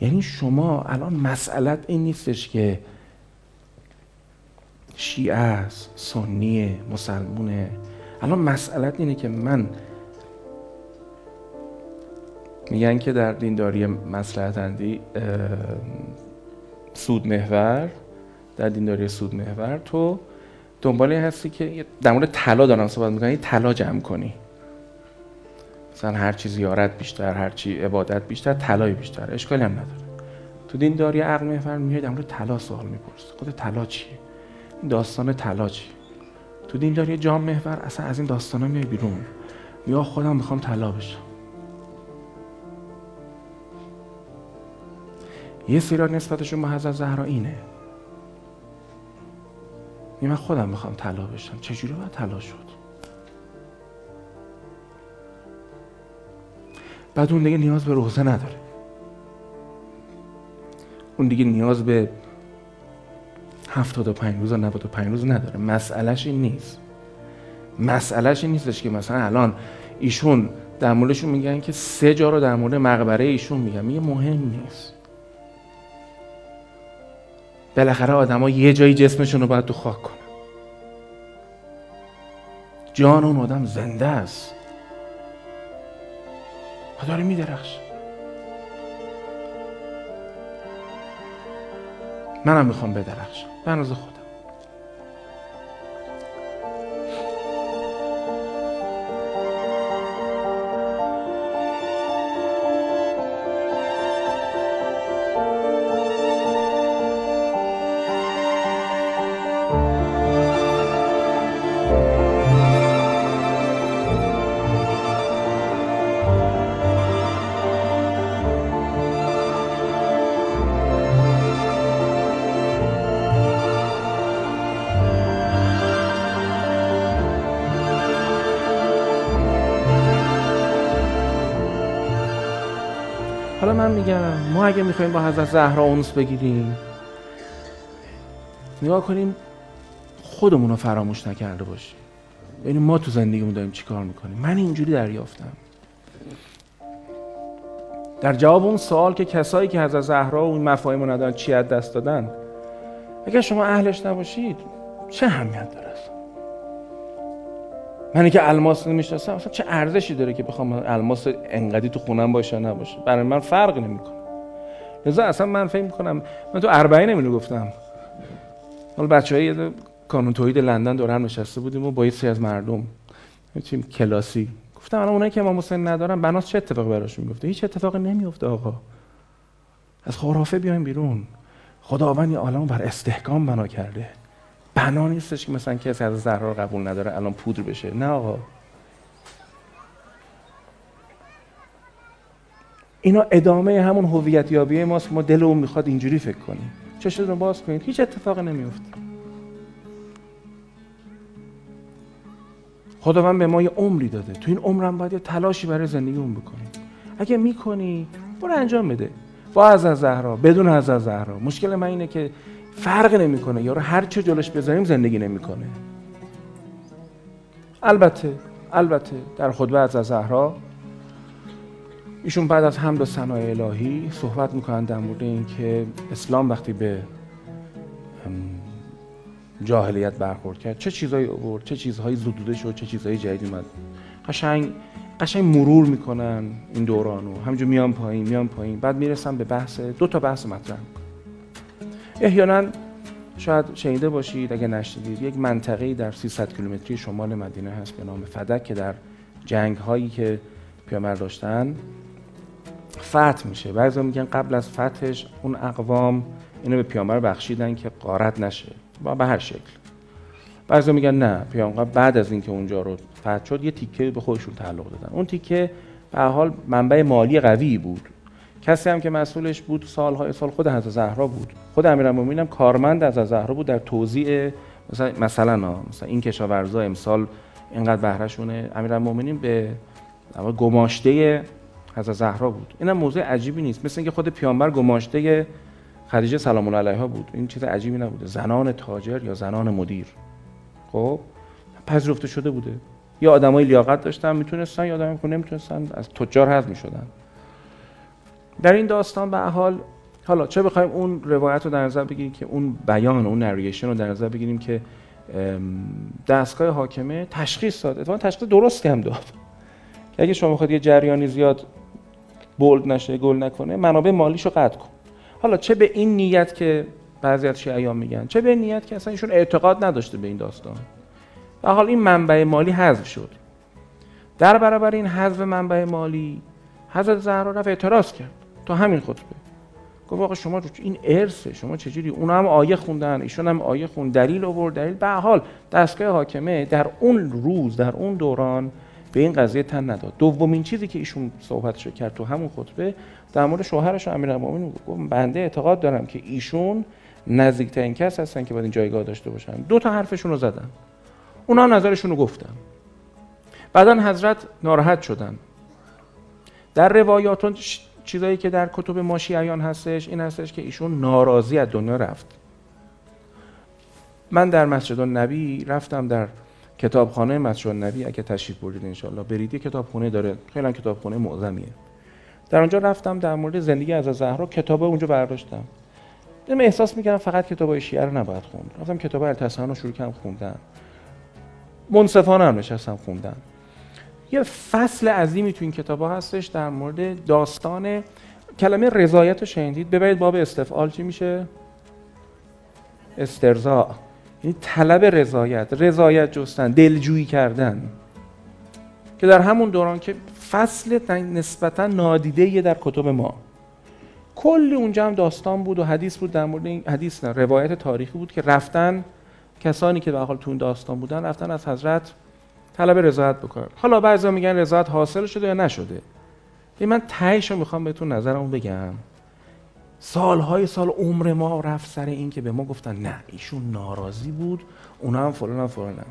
یعنی شما الان مسئلت این نیستش که شیعه است سنیه مسلمونه. الان مسئلت اینه که من میگن که در دینداری مسلحت اندی سود محور در دینداری سود محور تو دنبال هستی که در مورد طلا دارم صحبت می‌کنی طلا جمع کنی. مثلا هر چی زیارت بیشتر هر چی عبادت بیشتر طلای بیشتر اشکالی هم نداره. تو دینداری عقل محور میاد در مورد طلا سوال میپرس خود طلا چیه؟ داستان طلا چیه؟ تو دینداری جام محور اصلا از این داستانا میای بیرون. یا خودم می‌خوام طلا بشم. یه سیرا نسبتشون با حضرت زهرا اینه. من خودم می‌خوام طلا بشم. چجوری باید طلا شد؟ بعد اون دیگه نیاز به روزه نداره. اون دیگه نیاز به هفتاد و پنج روز و نبود و پنج روز نداره. مسئلهش این نیست. مسئلهش این نیستش که مثلا الان ایشون در موردشون میگن که سه جا رو در مورد مقبره ایشون میگن. میگه مهم نیست. بالاخره آدما یه جایی جسمشون رو باید تو خاک کنن. جان اون آدم زنده است. و داره میدرخش. منم می‌خوام بدرخشم. به خود حالا ما اگه می‌خوایم با حضرت زهرا اونس بگیریم نگاه کنیم خودمون رو فراموش نکرده باشیم. یعنی ما تو زندگیمون داریم چیکار می‌کنیم؟ من اینجوری دریافتم. در جواب اون سوال که کسایی که حضرت زهرا و این مفاهیم رو ندارن چی از دست دادن اگر شما اهلش نباشید چه اهمیت داره منی که الماس نمی‌شناسم اصلا چه ارزشی داره که بخوام الماس انقدی تو خونم باشه نباشه؟ برای من فرق نمی‌کنه. لذا اصلا من فکر می‌کنم من تو اربعین نمی‌دونم گفتم. حالا بچه های کانون توحید لندن دور هم نشسته بودیم و با یه از مردم چیم کلاسی. گفتم الان اونایی که امام حسین ندارن بناس چه اتفاقی براشون میفته هیچ اتفاقی نمیفته آقا. از خرافه بیایم بیرون. خداوند عالم بر استحکام بنا کرده. بنا نیستش که مثلا کسی از زهرا قبول نداره الان پودر بشه. نه آقا. اینا ادامه همون هویت یابی ماست ما دل اون می‌خواد اینجوری فکر کنیم. چشتون رو باز کنید. هیچ اتفاق نمیفته خداوند به ما یه عمری داده. تو این عمرم باید یه تلاشی برای زندگی اون بکنیم اگه می‌کنی برو انجام بده. با از زهرا بدون از زهرا. مشکل من اینه که فرق نمی‌کنه. یارو هر چه جلوش بذاریم زندگی نمی‌کنه. البته البته در خطبه از زهرا ایشون بعد از حمد و ثنای الهی صحبت می‌کنن در مورد اینکه اسلام وقتی به جاهلیت برخورد کرد چه چیزهایی آورد چه چیزهایی زدوده شد چه چیزهایی جدید اومد. قشنگ قشنگ مرور می‌کنن این دورانو همینجور میان پایین میان پایین. بعد می‌رسن به بحث دو تا بحث مطرح. احیانا شاید شنیده باشید اگه نشنیدید یک منطقه در 300 کیلومتری شمال مدینه هست به نام فدک که در جنگ هایی که پیامبر داشتن فتح میشه. بعضی میگن قبل از فتحش اون اقوام اینو به پیامبر بخشیدن که قارت نشه. با به هر شکل. بعضی میگن نه پیامبر بعد از اینکه اونجا رو فتح شد یه تیکه به خودشون تعلق دادن. اون تیکه به حال منبع مالی قوی بود. کسی هم که مسئولش بود سالهای سال خود حضرت زهرا بود. خود امیرالمومنین هم کارمند از زهرا بود در توزیع مثلا مثلا مثلا این کشاورزا امسال اینقدر بهرهشونه. امیرالمومنین به گماشته حضرت زهرا بود. اینم موضوع عجیبی نیست. مثل اینکه خود پیامبر گماشته خدیجه سلام الله علیها بود. این چیز عجیبی نبوده. زنان تاجر یا زنان مدیر. خب؟ پذیرفته شده بوده. یا آدمای لیاقت داشتن می‌تونستن یا آدمایی که نمی‌تونستن. از تجار حذف می‌شدن. در این داستان به حال حالا چه بخوایم اون روایت رو در نظر بگیریم که اون بیان اون نریشن رو در نظر بگیریم که دستگاه حاکمه تشخیص داد. اتفاقا تشخیص درستی هم داد. اگه شما می‌خواد یه جریانی زیاد بولد نشه گل نکنه منابع مالیشو قطع کن. حالا چه به این نیت که بعضی از شیعیان میگن؟ چه به نیت که اصلا ایشون اعتقاد نداشته به این داستان؟ و حال این منبع مالی حذف شد. در برابر این حذف منبع مالی حضرت زهرا رفت اعتراض کرد. تو همین خطبه. گفت آقا شما این ارثه شما چجوری اونا هم آیه خوندن ایشون هم آیه خون دلیل آورد دلیل. به حال دستگاه حاکمه در اون روز در اون دوران به این قضیه تن نداد. دومین چیزی که ایشون صحبتشو کرد تو همون خطبه در مورد شوهرش امیرالمومنین گفت بنده اعتقاد دارم که ایشون نزدیکترین کس هستن که باید این جایگاه داشته باشن. دو تا حرفشون رو زدن. اونا نظرشون رو گفتن. بعدا حضرت ناراحت شدن. در روایاتون چیزایی که در کتب ماشیعیان هستش این هستش که ایشون ناراضی از دنیا رفت. من در مسجد النبی رفتم در کتابخانه مسجد النبی اگه تشریف بردید انشالله برید کتابخونه داره. خیلی کتابخونه معظمیه. در اونجا رفتم در مورد زندگی از زهرا کتاب اونجا برداشتم. من احساس می‌کردم فقط کتاب شیعه رو نباید خوند. رفتم کتاب التسان رو شروع کردم خوندن. منصفانه هم نشستم خوندن. یه فصل عظیمی تو این کتاب ها هستش در مورد داستان کلمه رضایت رو شنیدید. ببرید باب استفعال چی میشه. استرزا یعنی طلب رضایت رضایت جستن دلجویی کردن. که در همون دوران که فصل نسبتا نادیده در کتب ما. کلی اونجا هم داستان بود و حدیث بود در مورد این حدیث نه روایت تاریخی بود که رفتن کسانی که به حال تو این داستان بودن رفتن از حضرت طلب رضایت بکنن. حالا بعضی میگن رضایت حاصل شده یا نشده؟ این من تهش رو می‌خوام بهتون نظرمو بگم. سالهای سال عمر ما رفت سر این که به ما گفتن نه ایشون ناراضی بود. اونا هم فلان هم فلان. هم.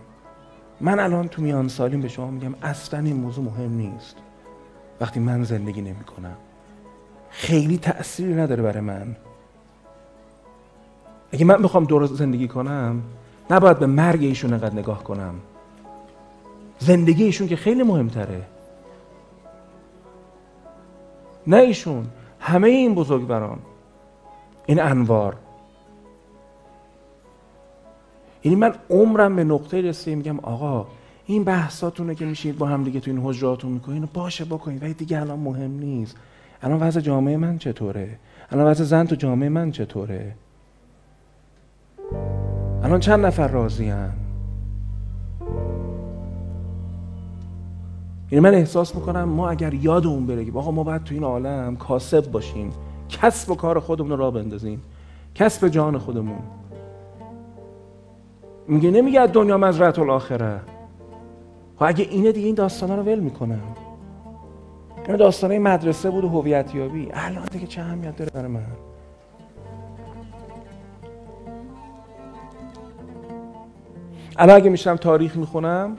من الان تو میان سالیم به شما میگم اصلا این موضوع مهم نیست. وقتی من زندگی نمی کنم. خیلی تأثیری نداره برای من. اگه من می‌خوام درست زندگی کنم نباید به مرگ ایشون انقدر نگاه کنم. زندگی ایشون که خیلی مهمتره. نه ایشون همه این بزرگواران این انوار. یعنی من عمرم به نقطه رسیده میگم آقا این بحثاتونه که میشید با هم دیگه تو این حجراتون می‌کنین باشه بکنید. ولی دیگه الان مهم نیست. الان وضع جامعه من چطوره؟ الان وضع زن تو جامعه من چطوره؟ الان چند نفر راضی؟ یعنی من احساس می‌کنم ما اگر یادمون بره آقا ما باید تو این عالم کاسب باشیم. کسب و کار خودمون را بندازیم. کسب جان خودمون. میگه نمیگه دنیا مزرعت الاخره. خب اگه اینه دیگه این داستانا رو ول می‌کنم. این داستانه مدرسه بود و هویت یابی الان دیگه چه اهمیت داره برای من؟ الان اگه میشم تاریخ می‌خونم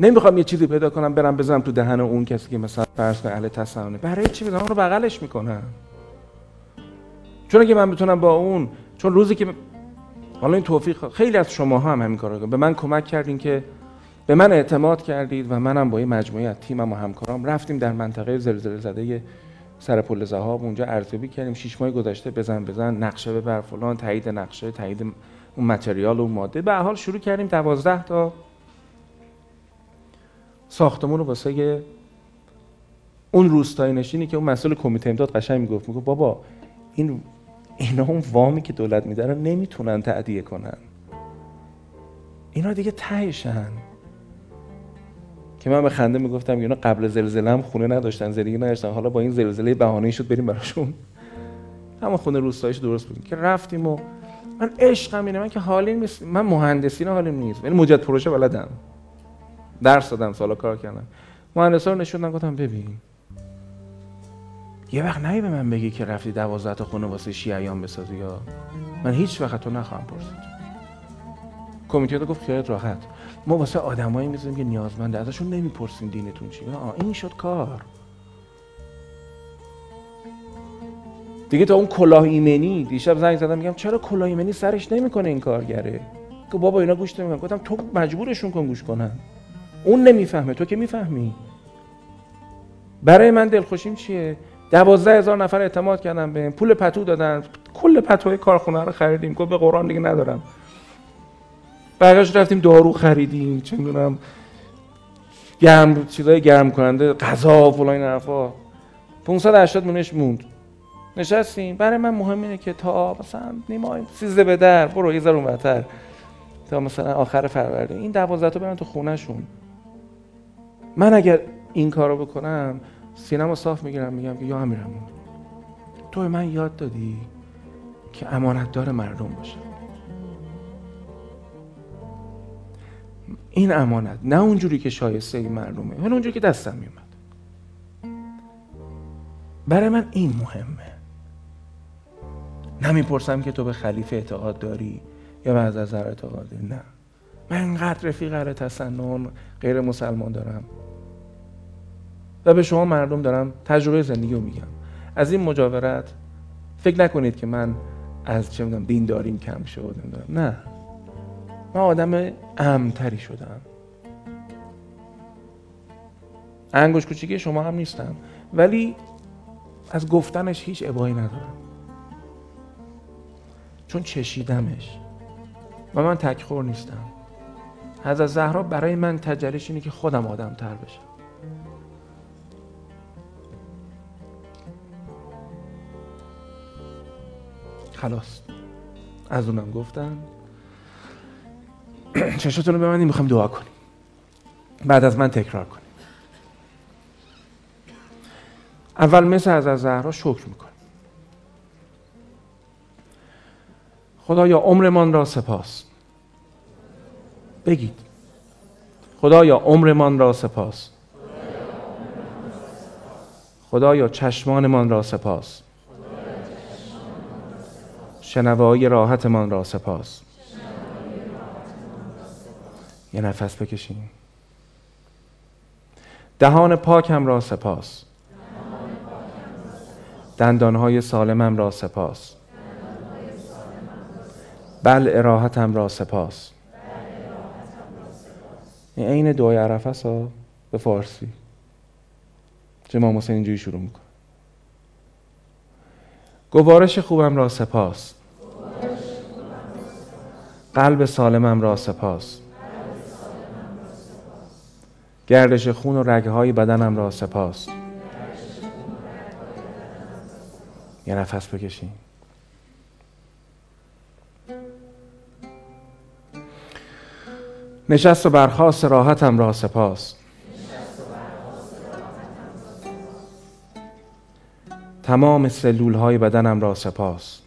نمی‌خوام یه چیزی پیدا کنم برم بزنم تو دهن اون کسی که مثلا فرض کنه اهل تصنعه برای چی؟ می‌ذارم رو بغلش می‌کنم. چون اگه من بتونم با اون چون روزی که حالا این توفیق خیلی از شما هم همین کارو به من کمک کردین که به من اعتماد کردید و منم با یه مجموعه از تیمم و همکارام رفتیم در منطقه زلزله زده سر پل زهاب. اونجا ارزیابی کردیم. شش ماه گذشته بزن بزن نقشه ببر فلان تایید نقشه تایید اون متریال و ماده. به حال شروع کردیم دوازده تا ساختمون رو واسه اون روستای نشینی که اون مسئول کمیته امداد قشنگ می‌گفت. می‌گفت بابا این اینا اون وامی که دولت میده رو نمی‌تونن تعدیه کنن. اینا دیگه تهشن. که من به خنده می‌گفتم اینا قبل زلزله هم خونه نداشتن زندگی نداشتن. حالا با این زلزله بهانه شد بریم براشون. همون خونه روستایش درست بودیم که رفتیم و من عشقم اینه من که حالی نیست. من مهندسی نه حالیم نیست. یعنی مجد پروژه بلدم. درس دادم سالا کار کردم. مهندسا رو نشوندن گفتم ببین یه وقت نهی به من بگی که رفتی دوازده تا خونه واسه شیعیان بسازی یا؟ من هیچ وقت تو نخواهم پرسید. کمیته گفت خیالت راحت. ما واسه آدمایی می‌ذاریم که نیازمنده ازشون نمی‌پرسیم دینتون چیه. این شد کار. دیگه تا اون کلاه ایمنی دیشب زنگ زدم میگم چرا کلاه ایمنی سرش نمی‌کنه این کارگره؟ که بابا اینا گوش نمی‌کنن. گفتم تو مجبورشون کن گوش کنن. اون نمی‌فهمه. تو که می‌فهمی. برای من دلخوشیم چیه؟ دوازده هزار نفر اعتماد کردن به پول پتو دادن. کل پتوهای کارخونه رو خریدیم. گفت به قرآن دیگه ندارم. بقیهش رفتیم دارو خریدیم. چه می‌دونم. گرم چیزای گرم کننده غذا فلان این حرفا. 580 میلیونش موند. نشستیم. برای من مهم اینه که تا مثلا نیمای سیزده به در. برو یه ذره اونورتر تا مثلا آخر فروردین. این 12 تا برن تو خونهشون. من اگر این کارو بکنم سینما صاف می‌گیرم میگم که یا امیرم تو من یاد دادی که امانت دار مردم باشه. این امانت نه اونجوری که شایسته این مردمه ولی اونجوری که دستم میومد برای من این مهمه. نمی‌پرسم که تو به خلیفه اعتقاد داری یا به از اعتقاد داری نه. من اینقدر رفیق اهل تسنن غیر مسلمان دارم. و به شما مردم دارم تجربه زندگی رو میگم. از این مجاورت فکر نکنید که من از چه می‌دونم دینداریم کم شد نه. من آدم امتری شدم. انگوش کوچیکی شما هم نیستم. ولی از گفتنش هیچ ابایی ندارم. چون چشیدمش. و من تکخور نیستم. از زهرا برای من تجلیش اینه که خودم آدم تر بشم. خلاص. از اونم گفتم چشتون رو ببندیم می‌خوام دعا کنیم. بعد از من تکرار کنیم. اول مثل از زهرا شکر می‌کنیم خدایا عمرمان را سپاس. بگید. خدایا عمرمان را سپاس. خدایا چشمانمان را سپاس. شنوایی راحتمان را سپاس. یه نفس بکشیم دهان پاکم را سپاس. دندانهای سالمم را سپاس. بل اراحتم را سپاس. این عین دعای عرفه ها به فارسی. چه امام حسین اینجوری شروع می‌کنه. گوارش خوبم را سپاس. قلب سالمم را سپاس. گردش خون و رگهای بدنم را سپاس. یه نفس بکشیم نشست و برخواست راحتم را سپاس. تمام سلول های بدنم را سپاس.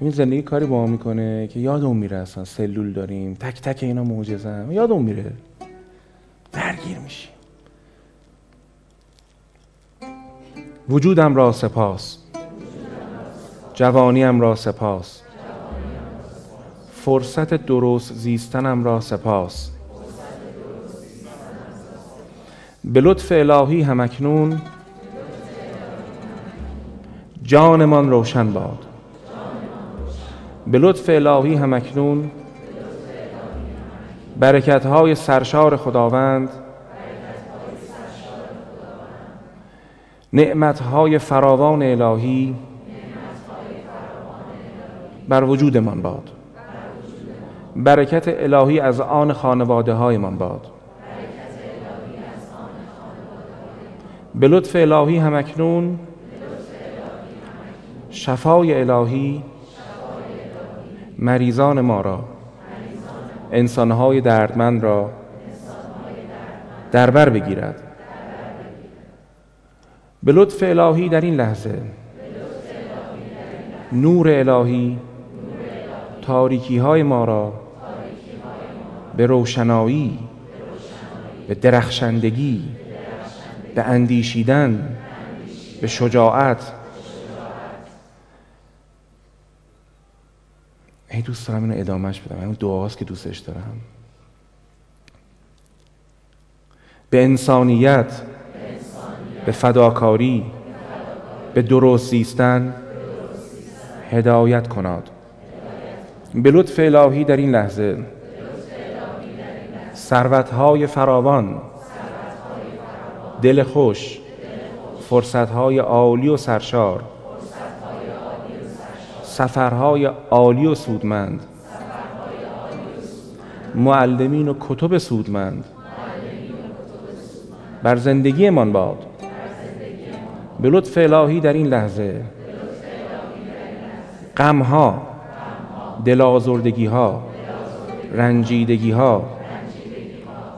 این زندگی کاری با ما می‌کنه که یادمون میره اصلا سلول داریم تک تک اینا معجزه یادمون میره. درگیر میشیم. وجودم را سپاس. جوانیم را سپاس. فرصت درست زیستنم را سپاس. به لطف الهی همکنون جانمان روشن باد. به لطف الهی همکنون. برکت های سرشار خداوند. نعمت های فراوان الهی. بر وجودمان باد. برکت الهی از آن خانواده هایمان باد. به لطف الهی همکنون. شفای الهی. مریضان ما را انسانهای دردمند را در بر بگیرد. به لطف الهی در این لحظه نور الهی تاریکی های ما را به روشنایی به درخشندگی به اندیشیدن به شجاعت ای دوست دارم اینو ادامهش بدم. اون دعاست که دوستش دارم. به انسانیت به فداکاری به درست زیستن هدایت کناد. به لطف الهی در این لحظه. ثروتهای فراوان. دل خوش. فرصتهای عالی و سرشار. سفرهای عالی و سودمند. معلمین و کتب سودمند. بر زندگیمان باد. به لطف الهی در این لحظه. غمها. دلازردگی ها رنجیدگی ها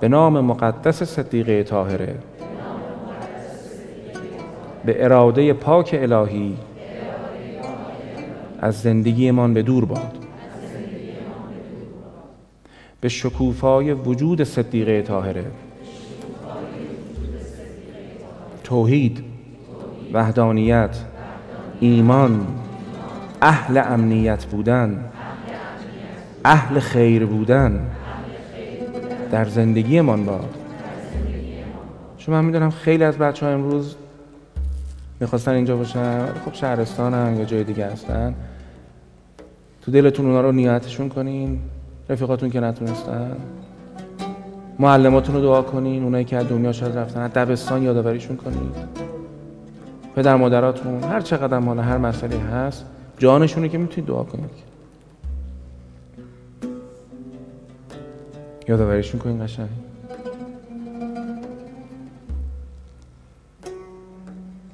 به نام مقدس صدیقه طاهره. به اراده پاک الهی. از زندگیمان به دور باد. به شکوفای وجود صدیقه طاهره توحید وحدانیت ایمان اهل امنیت بودن اهل خیر بودن در زندگیمان باد. شما من می‌دونم خیلی از بچه ها امروز می‌خواستن اینجا باشن خب شهرستان هم یا جای دیگه هستن. تو دلتون اونا رو نیتشون کنین رفیقاتون که نتونستن. معلماتون رو دعا کنین اونایی که از دنیا شاید رفتن دبستان یادآوریشون کنین. پدر مادراتون هر چقدر مال هر مسئله هست جانشونه که می‌تونید دعا کنید. یادآوریشون کنین قشنگ.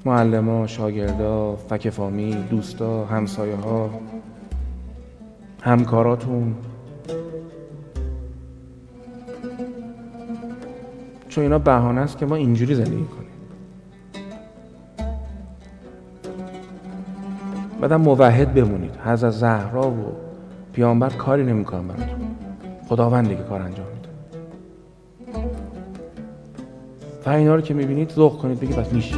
معلم شاگردا فک فامی دوستا همسایه ها همکاراتون. چون اینا بهانه است که ما اینجوری زندگی کنیم. بعدم موحد بمونید. حضرت زهرا و پیامبر کاری نمی‌کنن براتون. خداوند دیگه کار انجام میده. و اینا رو که می‌بینید ذوق کنید بگید بس میشه.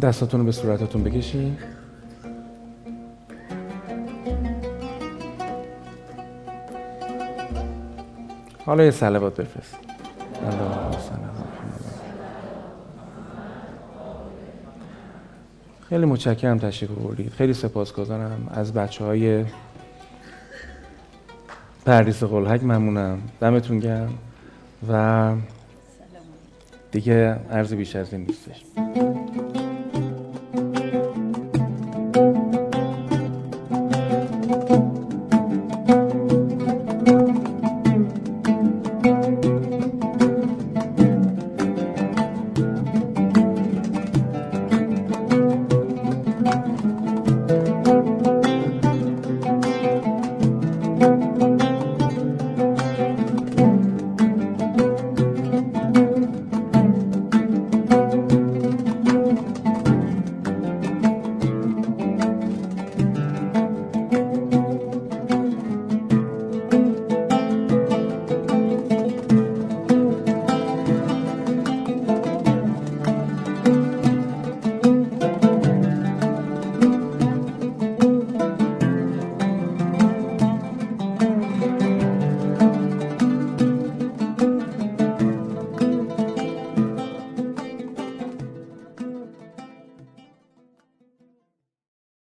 دستاتون رو به صورتاتون بکشید حالا یه سلوات بفرست. خیلی متشکرم تشریف بردید خیلی سپاسگزارم. از بچه های پردیس قلحک ممنونم. دمتون گرم. و دیگه عرض بیش از این نیستش.